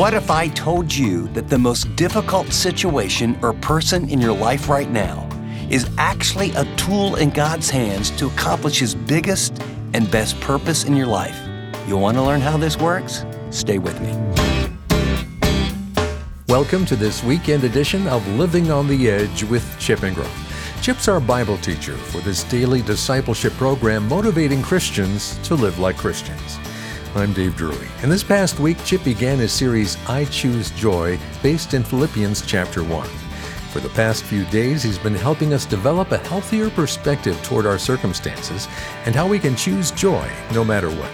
What if I told you that the most difficult situation or person in your life right now is actually a tool in God's hands to accomplish His biggest and best purpose in your life? You want to learn how this works? Stay with me. Welcome to this weekend edition of Living on the Edge with Chip Ingram. Chip's our Bible teacher for this daily discipleship program motivating Christians to live like Christians. I'm Dave Drury, and this past week, Chip began his series I Choose Joy based in Philippians chapter 1. For the past few days, he's been helping us develop a healthier perspective toward our circumstances and how we can choose joy no matter what.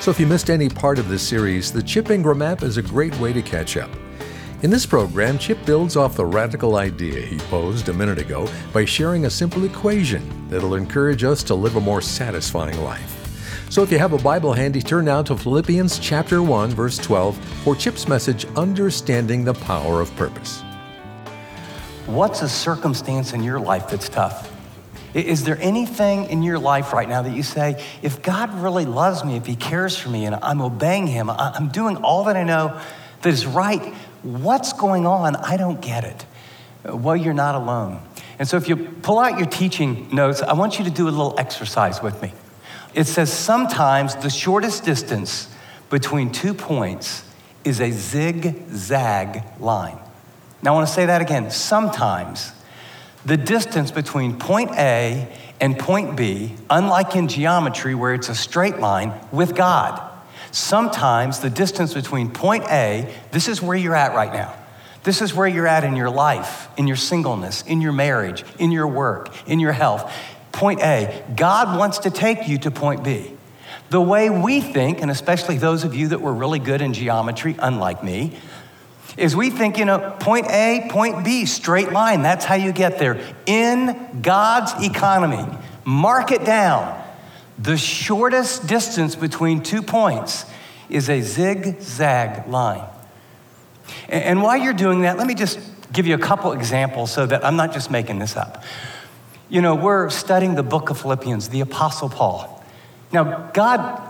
So if you missed any part of this series, the Chip Ingram app is a great way to catch up. In this program, Chip builds off the radical idea he posed a minute ago by sharing a simple equation that'll encourage us to live a more satisfying life. So if you have a Bible handy, turn now to Philippians chapter 1 verse 12 for Chip's message Understanding the Power of Purpose. What's a circumstance in your life that's tough? Is there anything in your life right now that you say, if God really loves me, if He cares for me, and I'm obeying Him, I'm doing all that I know that is right, what's going on? I don't get it. Well, you're not alone. And so if you pull out your teaching notes, I want you to do a little exercise with me. It says sometimes the shortest distance between two points is a zigzag line. Now, I want to say that again. Sometimes the distance between point A and point B, unlike in geometry where it's a straight line with God, sometimes the distance between point A, this is where you're at right now. This is where you're at in your life, in your singleness, in your marriage, in your work, in your health point A. God wants to take you to point B. The way we think, and especially those of you that were really good in geometry, unlike me, is we think, you know, point A, point B, straight line. That's how you get there. In God's economy, mark it down. The shortest distance between two points is a zigzag line. And while you're doing that, let me just give you a couple examples so that I'm not just making this up. You know, we're studying the book of Philippians, the Apostle Paul. Now, God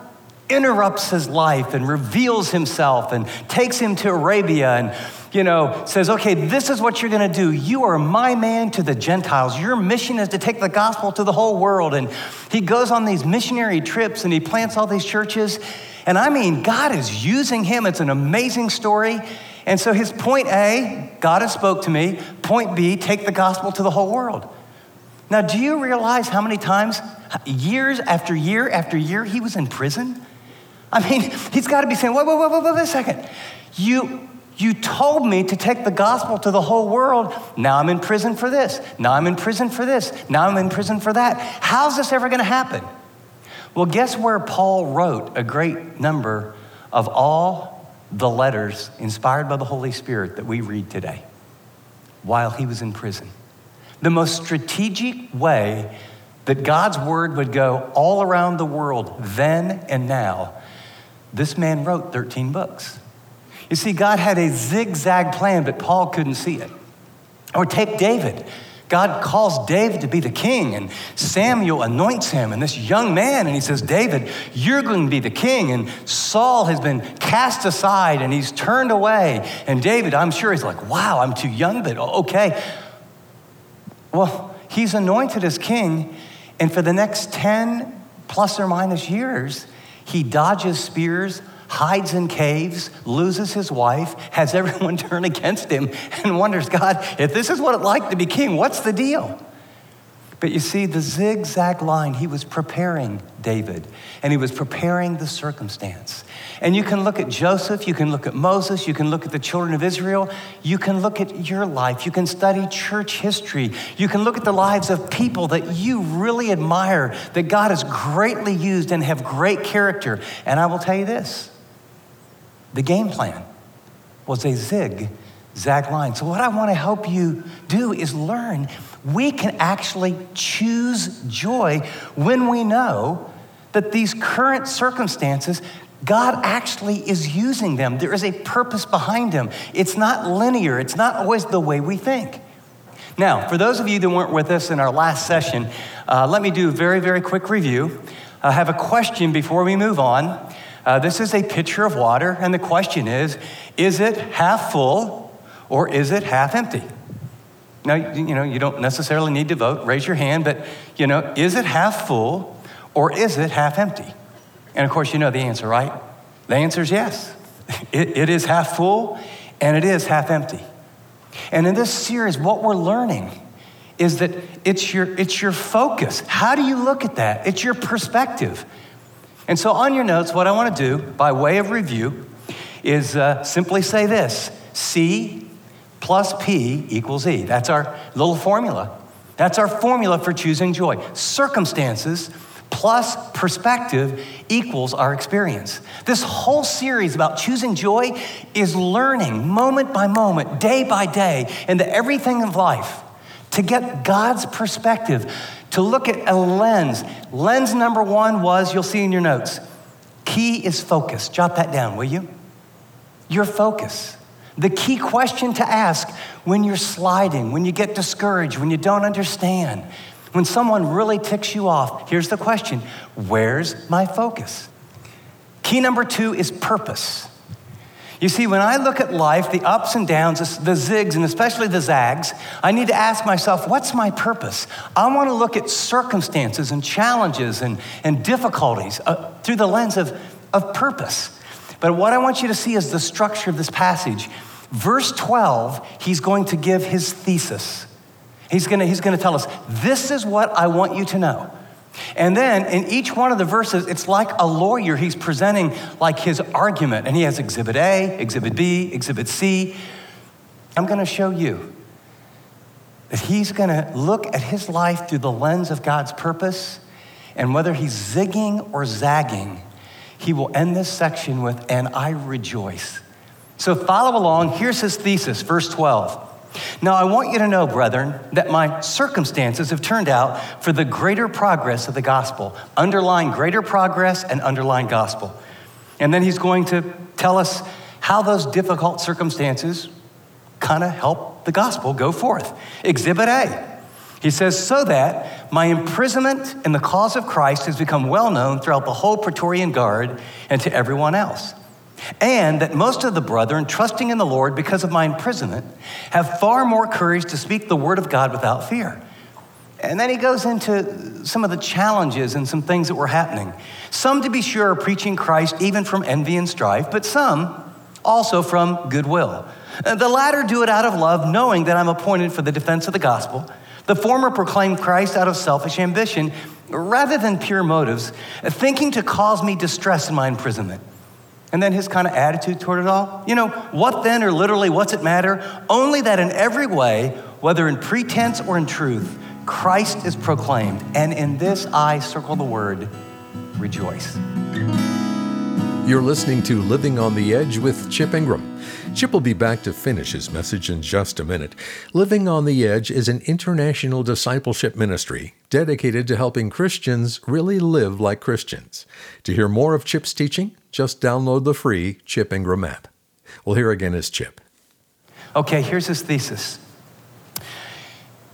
interrupts his life and reveals himself and takes him to Arabia and, you know, says, okay, this is what you're going to do. You are my man to the Gentiles. Your mission is to take the gospel to the whole world. And he goes on these missionary trips and he plants all these churches. And I mean, God is using him. It's an amazing story. And so his point A, God has spoke to me. Point B, take the gospel to the whole world. Now, do you realize how many times, years after year after year, he was in prison? I mean, he's got to be saying, wait, wait, wait, wait, wait a second. You, you told me to take the gospel to the whole world. Now I'm in prison for this. Now I'm in prison for this. Now I'm in prison for that. How's this ever going to happen? Well, guess where Paul wrote a great number of all the letters inspired by the Holy Spirit that we read today? While he was in prison the most strategic way that God's word would go all around the world then and now, this man wrote 13 books. You see, God had a zigzag plan, but Paul couldn't see it. Or take David. God calls David to be the king, and Samuel anoints him, and this young man, and he says, David, you're going to be the king. And Saul has been cast aside and he's turned away. And David, I'm sure he's like, wow, I'm too young, but okay. Well, he's anointed as king, and for the next 10 plus or minus years, he dodges spears, hides in caves, loses his wife, has everyone turn against him, and wonders, God, if this is what it's like to be king, what's the deal? But you see, the zigzag line, he was preparing David and he was preparing the circumstance. And you can look at Joseph, you can look at Moses, you can look at the children of Israel, you can look at your life, you can study church history, you can look at the lives of people that you really admire, that God has greatly used and have great character. And I will tell you this the game plan was a zig zag line. So, what I want to help you do is learn we can actually choose joy when we know that these current circumstances, God actually is using them. There is a purpose behind them. It's not linear, it's not always the way we think. Now, for those of you that weren't with us in our last session, uh, let me do a very, very quick review. I have a question before we move on. Uh, this is a pitcher of water, and the question is is it half full or is it half empty? Now, you know, you don't necessarily need to vote, raise your hand, but, you know, is it half full or is it half empty? And of course, you know the answer, right? The answer is yes. It, it is half full and it is half empty. And in this series, what we're learning is that it's your, it's your focus. How do you look at that? It's your perspective. And so, on your notes, what I want to do by way of review is uh, simply say this C plus P equals E. That's our little formula. That's our formula for choosing joy. Circumstances plus perspective equals our experience. This whole series about choosing joy is learning moment by moment, day by day, into everything of life to get God's perspective, to look at a lens. Lens number one was, you'll see in your notes, key is focus. Jot that down, will you? Your focus. The key question to ask when you're sliding, when you get discouraged, when you don't understand, when someone really ticks you off, here's the question Where's my focus? Key number two is purpose. You see, when I look at life, the ups and downs, the zigs, and especially the zags, I need to ask myself, what's my purpose? I want to look at circumstances and challenges and, and difficulties uh, through the lens of, of purpose. But what I want you to see is the structure of this passage. Verse 12, he's going to give his thesis. He's to, he's to tell us, this is what I want you to know. And then in each one of the verses, it's like a lawyer. He's presenting like his argument, and he has exhibit A, exhibit B, exhibit C. I'm to show you that he's to look at his life through the lens of God's purpose, and whether he's zigging or zagging, he will end this section with, and I rejoice. So follow along. Here's his thesis, verse 12. Now, I want you to know, brethren, that my circumstances have turned out for the greater progress of the gospel. underlying greater progress and underlying gospel. And then he's going to tell us how those difficult circumstances kind of help the gospel go forth. Exhibit A. He says, so that my imprisonment in the cause of Christ has become well known throughout the whole Praetorian Guard and to everyone else and that most of the brethren, trusting in the Lord because of my imprisonment, have far more courage to speak the word of God without fear. And then he goes into some of the challenges and some things that were happening. Some, to be sure, are preaching Christ even from envy and strife, but some also from goodwill. Uh, the latter do it out of love, knowing that I'm appointed for the defense of the gospel. The former proclaim Christ out of selfish ambition rather than pure motives, thinking to cause me distress in my imprisonment. And then his kind of attitude toward it all. You know, what then, or literally, what's it matter? Only that in every way, whether in pretense or in truth, Christ is proclaimed. And in this I circle the word rejoice. You're listening to Living on the Edge with Chip Ingram. Chip will be back to finish his message in just a minute. Living on the Edge is an international discipleship ministry dedicated to helping Christians really live like Christians. To hear more of Chip's teaching, just download the free Chip Ingram app. Well, here again is Chip. Okay, here's his thesis.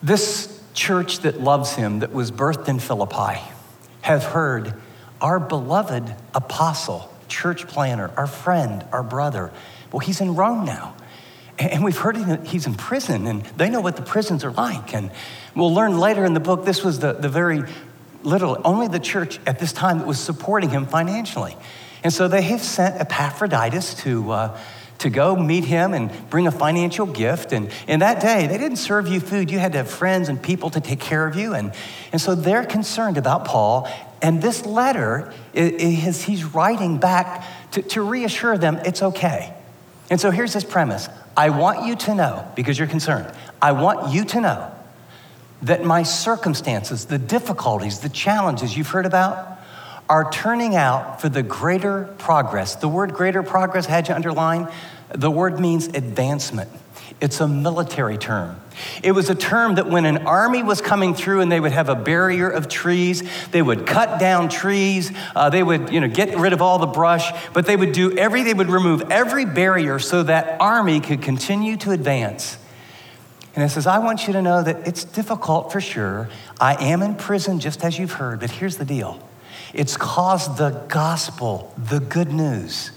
This church that loves him, that was birthed in Philippi, have heard our beloved apostle, church planner, our friend, our brother. Well, he's in Rome now. And we've heard he's in prison, and they know what the prisons are like. And we'll learn later in the book this was the, the very little, only the church at this time that was supporting him financially. And so they have sent Epaphroditus to, uh, to go meet him and bring a financial gift. And in that day, they didn't serve you food. You had to have friends and people to take care of you. And, and so they're concerned about Paul. And this letter is he's writing back to, to reassure them it's okay. And so here's his premise I want you to know, because you're concerned, I want you to know that my circumstances, the difficulties, the challenges you've heard about, are turning out for the greater progress. The word greater progress had you underline. The word means advancement. It's a military term. It was a term that when an army was coming through and they would have a barrier of trees, they would cut down trees, uh, they would you know, get rid of all the brush, but they would do every, they would remove every barrier so that army could continue to advance. And it says, I want you to know that it's difficult for sure. I am in prison, just as you've heard, but here's the deal It's caused the gospel, the good news.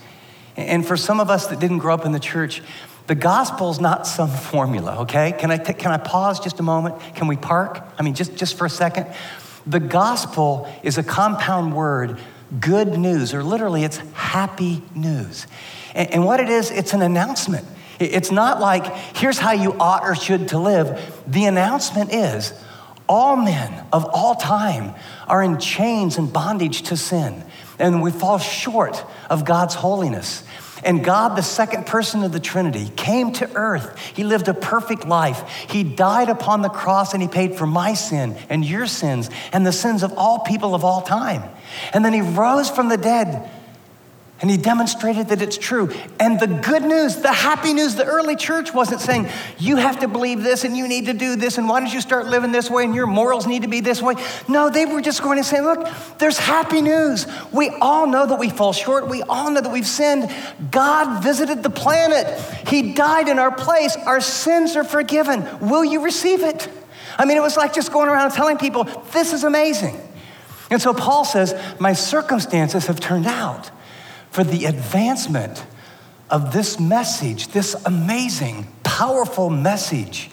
And for some of us that didn't grow up in the church, the gospel's not some formula, okay? Can I, t- can I pause just a moment? Can we park? I mean, just, just for a second. The gospel is a compound word, good news, or literally it's happy news. And, and what it is, it's an announcement. It's not like, here's how you ought or should to live. The announcement is, all men of all time are in chains and bondage to sin, and we fall short of God's holiness. And God, the second person of the Trinity, came to earth. He lived a perfect life. He died upon the cross and he paid for my sin and your sins and the sins of all people of all time. And then he rose from the dead and he demonstrated that it's true. And the good news, the happy news, the early church wasn't saying, you have to believe this and you need to do this and why don't you start living this way and your morals need to be this way. No, they were just going to say, look, there's happy news. We all know that we fall short. We all know that we've sinned. God visited the planet, He died in our place. Our sins are forgiven. Will you receive it? I mean, it was like just going around telling people, this is amazing. And so Paul says, my circumstances have turned out for the advancement of this message, this amazing, powerful message.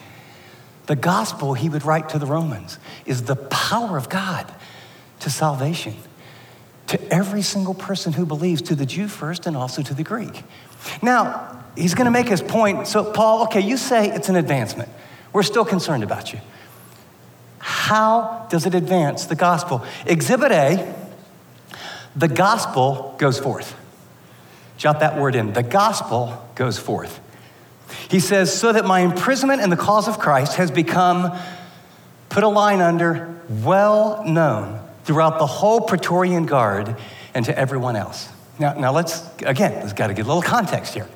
The gospel he would write to the Romans is the power of God to salvation, to every single person who believes, to the Jew first and also to the Greek. Now, he's going to make his point. So, Paul, okay, you say it's an advancement. We're still concerned about you. How does it advance the gospel? Exhibit A the gospel goes forth. Jot that word in. The gospel goes forth. He says, so that my imprisonment in the cause of Christ has become, put a line under, well known throughout the whole Praetorian Guard and to everyone else. Now, now let's, again, let's got to get a little context here.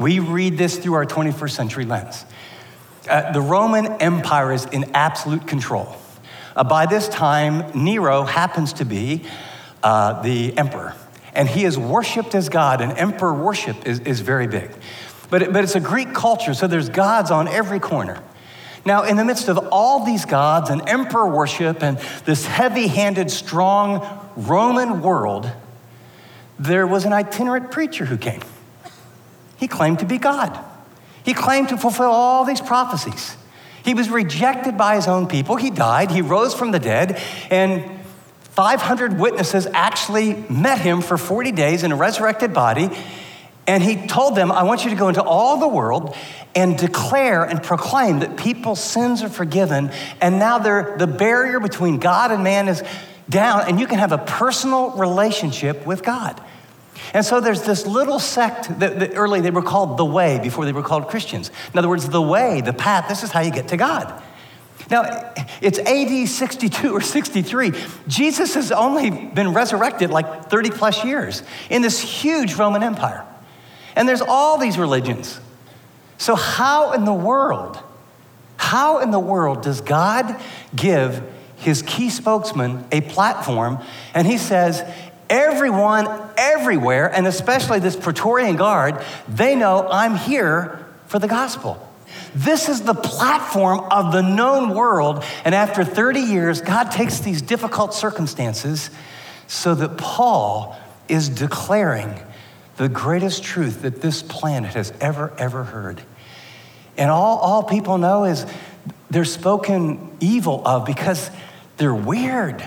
We read this through our 21st century lens. Uh, the Roman Empire is in absolute control. Uh, by this time, Nero happens to be uh, the emperor and he is worshiped as God, and emperor worship is, is very big. But, it, but it's a Greek culture, so there's gods on every corner. Now, in the midst of all these gods and emperor worship and this heavy handed, strong Roman world, there was an itinerant preacher who came. He claimed to be God, he claimed to fulfill all these prophecies. He was rejected by his own people. He died. He rose from the dead. And 500 witnesses actually met him for 40 days in a resurrected body. And he told them, I want you to go into all the world and declare and proclaim that people's sins are forgiven. And now the barrier between God and man is down, and you can have a personal relationship with God. And so there's this little sect that, that early they were called the way before they were called Christians. In other words, the way, the path, this is how you get to God. Now, it's AD 62 or 63. Jesus has only been resurrected like 30 plus years in this huge Roman Empire. And there's all these religions. So, how in the world, how in the world does God give his key spokesman a platform and he says, everyone, everywhere, and especially this Praetorian Guard, they know I'm here for the gospel. This is the platform of the known world. And after 30 years, God takes these difficult circumstances so that Paul is declaring the greatest truth that this planet has ever, ever heard. And all, all people know is they're spoken evil of because they're weird.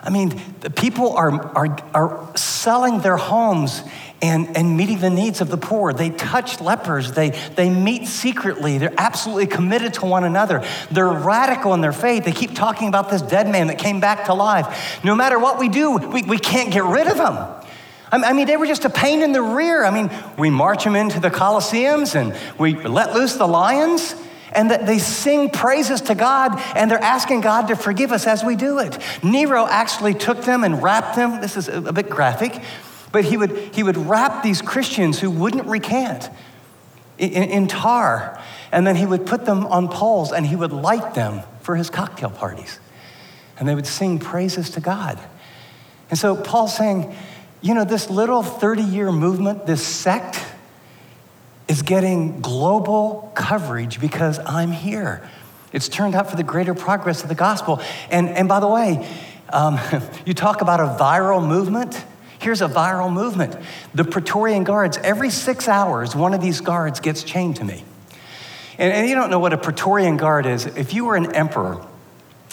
I mean, the people are, are, are selling their homes and, and meeting the needs of the poor. They touch lepers. They, they meet secretly. They're absolutely committed to one another. They're radical in their faith. They keep talking about this dead man that came back to life. No matter what we do, we, we can't get rid of them. I mean, they were just a pain in the rear. I mean, we march them into the Colosseums and we let loose the lions and that they sing praises to God and they're asking God to forgive us as we do it. Nero actually took them and wrapped them. This is a bit graphic but he would, he would wrap these Christians who wouldn't recant in, in tar, and then he would put them on poles and he would light them for his cocktail parties. And they would sing praises to God. And so Paul's saying, you know, this little 30 year movement, this sect, getting global coverage because I'm here. It's turned out for the greater progress of the gospel. And, and by the way, Um, you talk about a viral movement. Here's a viral movement. The Praetorian Guards, every six hours, one of these guards gets chained to me. And, and you don't know what a Praetorian Guard is. If you were an emperor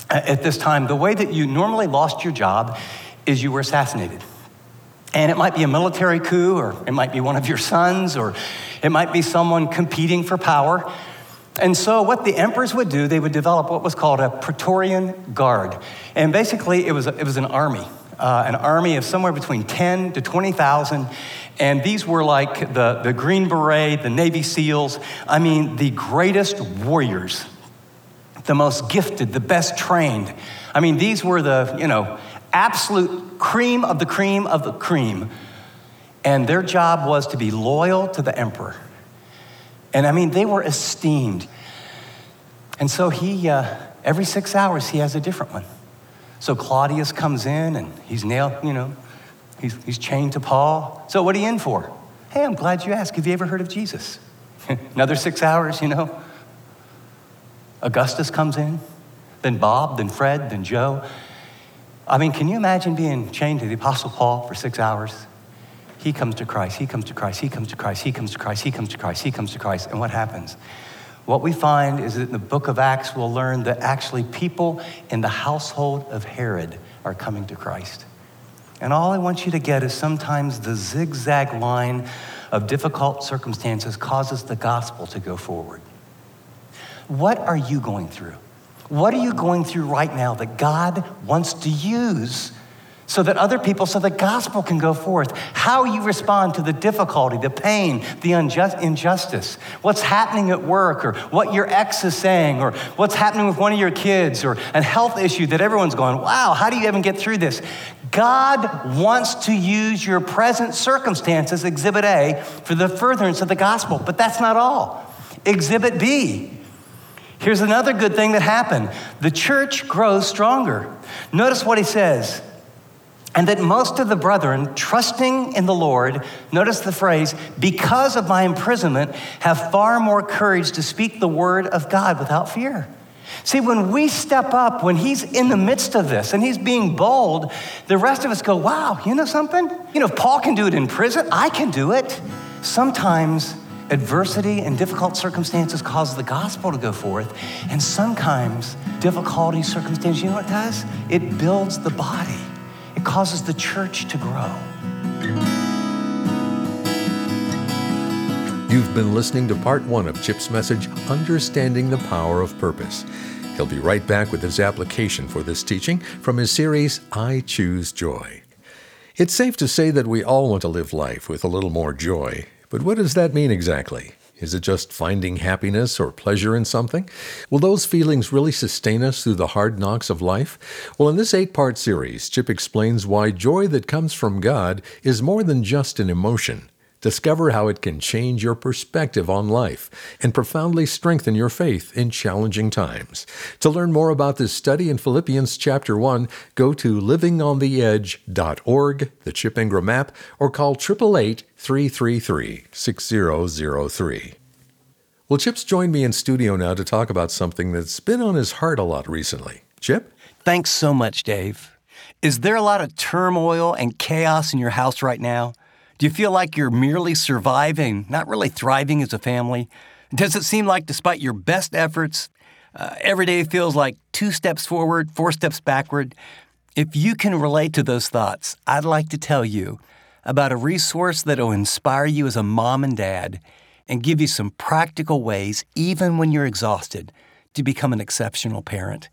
at this time, the way that you normally lost your job is you were assassinated. And it might be a military coup, or it might be one of your sons, or it might be someone competing for power. And so, what the emperors would do, they would develop what was called a Praetorian Guard. And basically, it was, a, it was an army, uh, an army of somewhere between 10 to 20,000. And these were like the, the Green Beret, the Navy SEALs. I mean, the greatest warriors, the most gifted, the best trained. I mean, these were the, you know, absolute cream of the cream of the cream. And their job was to be loyal to the emperor. And I mean, they were esteemed. And so he, uh, every six hours, he has a different one. So Claudius comes in and he's nailed, you know, he's, he's chained to Paul. So what are you in for? Hey, I'm glad you asked. Have you ever heard of Jesus? Another six hours, you know. Augustus comes in, then Bob, then Fred, then Joe. I mean, can you imagine being chained to the Apostle Paul for six hours? He comes to Christ, he comes to Christ, he comes to Christ, he comes to Christ, he comes to Christ, he comes to Christ. And what happens? What we find is that in the book of Acts, we'll learn that actually people in the household of Herod are coming to Christ. And all I want you to get is sometimes the zigzag line of difficult circumstances causes the gospel to go forward. What are you going through? What are you going through right now that God wants to use so that other people, so the gospel can go forth. How you respond to the difficulty, the pain, the unjust, injustice, what's happening at work, or what your ex is saying, or what's happening with one of your kids, or a health issue that everyone's going, wow, how do you even get through this? God wants to use your present circumstances, Exhibit A, for the furtherance of the gospel, but that's not all. Exhibit B. Here's another good thing that happened the church grows stronger. Notice what he says and that most of the brethren, trusting in the Lord, notice the phrase, because of my imprisonment, have far more courage to speak the word of God without fear. See, when we step up, when he's in the midst of this and he's being bold, the rest of us go, wow, you know something? You know, if Paul can do it in prison, I can do it. Sometimes adversity and difficult circumstances cause the gospel to go forth, and sometimes difficulty, circumstances, you know what it does? It builds the body it causes the church to grow. You've been listening to part one of Chip's message, Understanding the Power of Purpose. He'll be right back with his application for this teaching from his series, I Choose Joy. It's safe to say that we all want to live life with a little more joy, but what does that mean exactly? Is it just finding happiness or pleasure in something? Will those feelings really sustain us through the hard knocks of life? Well, in this eight part series, Chip explains why joy that comes from God is more than just an emotion. Discover how it can change your perspective on life and profoundly strengthen your faith in challenging times. To learn more about this study in Philippians chapter 1, go to livingontheedge.org, the Chip Ingram app, or call 888 333 6003. Well, Chip's joined me in studio now to talk about something that's been on his heart a lot recently. Chip? Thanks so much, Dave. Is there a lot of turmoil and chaos in your house right now? Do you feel like you're merely surviving, not really thriving as a family? Does it seem like, despite your best efforts, uh, every day feels like two steps forward, four steps backward? If you can relate to those thoughts, I'd like to tell you about a resource that will inspire you as a mom and dad and give you some practical ways, even when you're exhausted, to become an exceptional parent.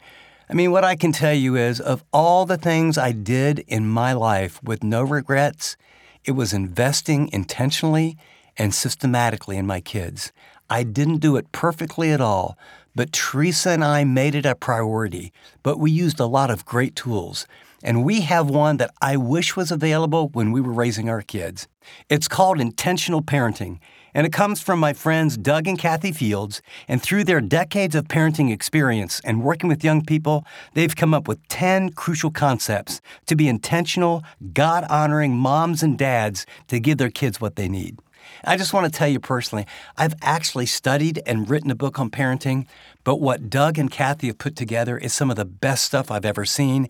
I mean, what I can tell you is of all the things I did in my life with no regrets, it was investing intentionally and systematically in my kids. I didn't do it perfectly at all, but Teresa and I made it a priority. But we used a lot of great tools. And we have one that I wish was available when we were raising our kids. It's called Intentional Parenting, and it comes from my friends Doug and Kathy Fields. And through their decades of parenting experience and working with young people, they've come up with 10 crucial concepts to be intentional, God honoring moms and dads to give their kids what they need. I just want to tell you personally, I've actually studied and written a book on parenting, but what Doug and Kathy have put together is some of the best stuff I've ever seen.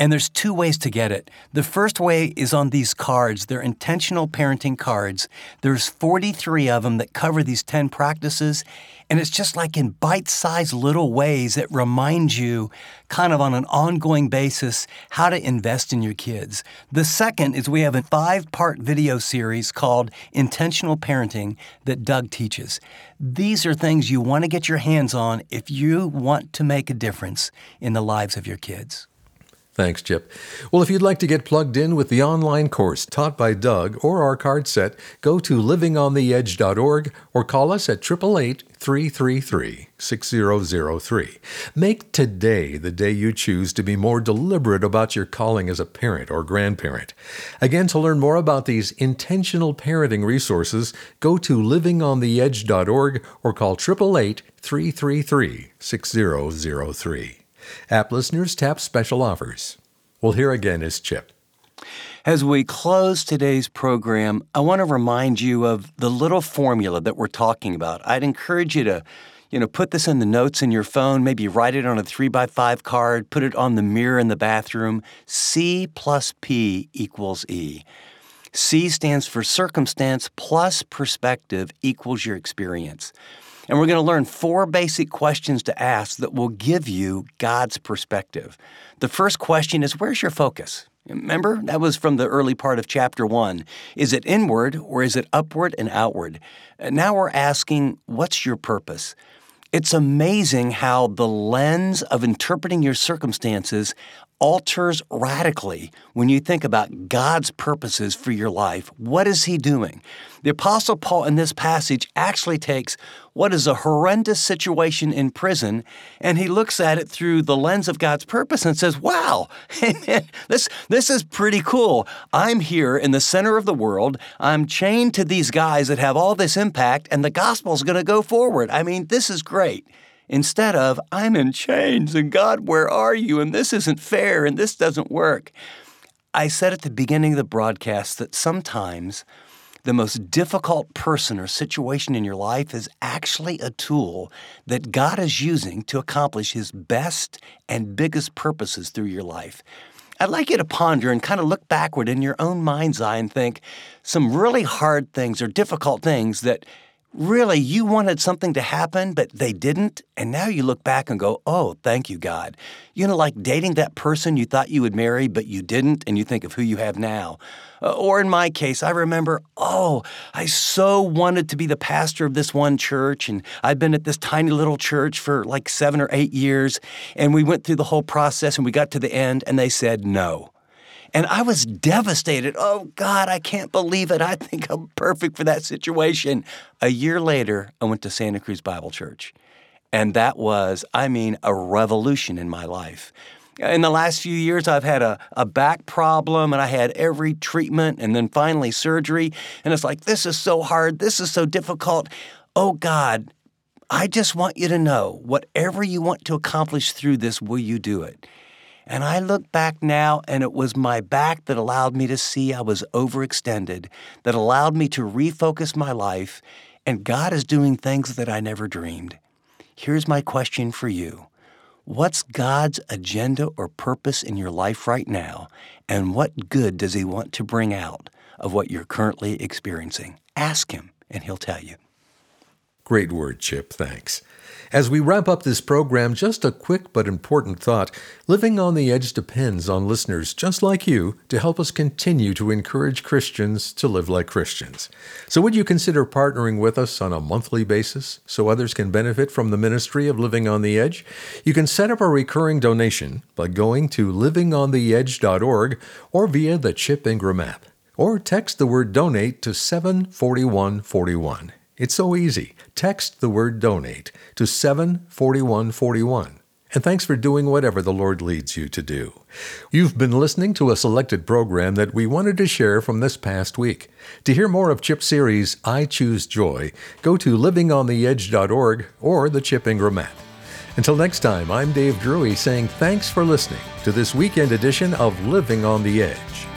And there's two ways to get it. The first way is on these cards. They're intentional parenting cards. There's 43 of them that cover these 10 practices. And it's just like in bite sized little ways that remind you, kind of on an ongoing basis, how to invest in your kids. The second is we have a five part video series called Intentional Parenting that Doug teaches. These are things you want to get your hands on if you want to make a difference in the lives of your kids. Thanks, Chip. Well, if you'd like to get plugged in with the online course taught by Doug or our card set, go to livingontheedge.org or call us at 888 333 6003. Make today the day you choose to be more deliberate about your calling as a parent or grandparent. Again, to learn more about these intentional parenting resources, go to livingontheedge.org or call 888 333 6003. App listeners tap special offers. Well, here again is Chip. As we close today's program, I want to remind you of the little formula that we're talking about. I'd encourage you to, you know, put this in the notes in your phone, maybe write it on a three by five card, put it on the mirror in the bathroom. C plus P equals E. C stands for circumstance plus perspective equals your experience. And we're going to learn four basic questions to ask that will give you God's perspective. The first question is Where's your focus? Remember, that was from the early part of chapter one. Is it inward or is it upward and outward? Uh, now we're asking, What's your purpose? It's amazing how the lens of interpreting your circumstances alters radically when you think about God's purposes for your life. What is He doing? The Apostle Paul in this passage actually takes what is a horrendous situation in prison and he looks at it through the lens of God's purpose and says, Wow, this, this is pretty cool. I'm here in the center of the world. I'm chained to these guys that have all this impact, and the gospel's going to go forward. I mean, this is great instead of, I'm in chains and God, where are you? And this isn't fair and this doesn't work. I said at the beginning of the broadcast that sometimes the most difficult person or situation in your life is actually a tool that God is using to accomplish His best and biggest purposes through your life. I'd like you to ponder and kind of look backward in your own mind's eye and think some really hard things or difficult things that really you wanted something to happen, but they didn't. And now you look back and go, oh, thank you, God. You know, like dating that person you thought you would marry, but you didn't, and you think of who you have now. Uh, or in my case, I remember, oh, I so wanted to be the pastor of this one church, and I'd been at this tiny little church for like seven or eight years, and we went through the whole process and we got to the end, and they said no. And I was devastated. Oh, God, I can't believe it. I think I'm perfect for that situation. A year later, I went to Santa Cruz Bible Church. And that was, I mean, a revolution in my life. In the last few years, I've had a, a back problem and I had every treatment and then finally surgery. And it's like, this is so hard. This is so difficult. Oh, God, I just want you to know whatever you want to accomplish through this, will you do it? And I look back now, and it was my back that allowed me to see I was overextended, that allowed me to refocus my life, and God is doing things that I never dreamed. Here's my question for you What's God's agenda or purpose in your life right now, and what good does He want to bring out of what you're currently experiencing? Ask Him, and He'll tell you. Great word, Chip. Thanks. As we wrap up this program, just a quick but important thought. Living on the Edge depends on listeners just like you to help us continue to encourage Christians to live like Christians. So, would you consider partnering with us on a monthly basis so others can benefit from the ministry of Living on the Edge? You can set up a recurring donation by going to livingontheedge.org or via the Chip Ingram app. Or text the word donate to 74141. It's so easy. Text the word donate to 74141. And thanks for doing whatever the Lord leads you to do. You've been listening to a selected program that we wanted to share from this past week. To hear more of Chip's series, I Choose Joy, go to livingontheedge.org or the Chip Ingram app. Until next time, I'm Dave Drury saying thanks for listening to this weekend edition of Living on the Edge.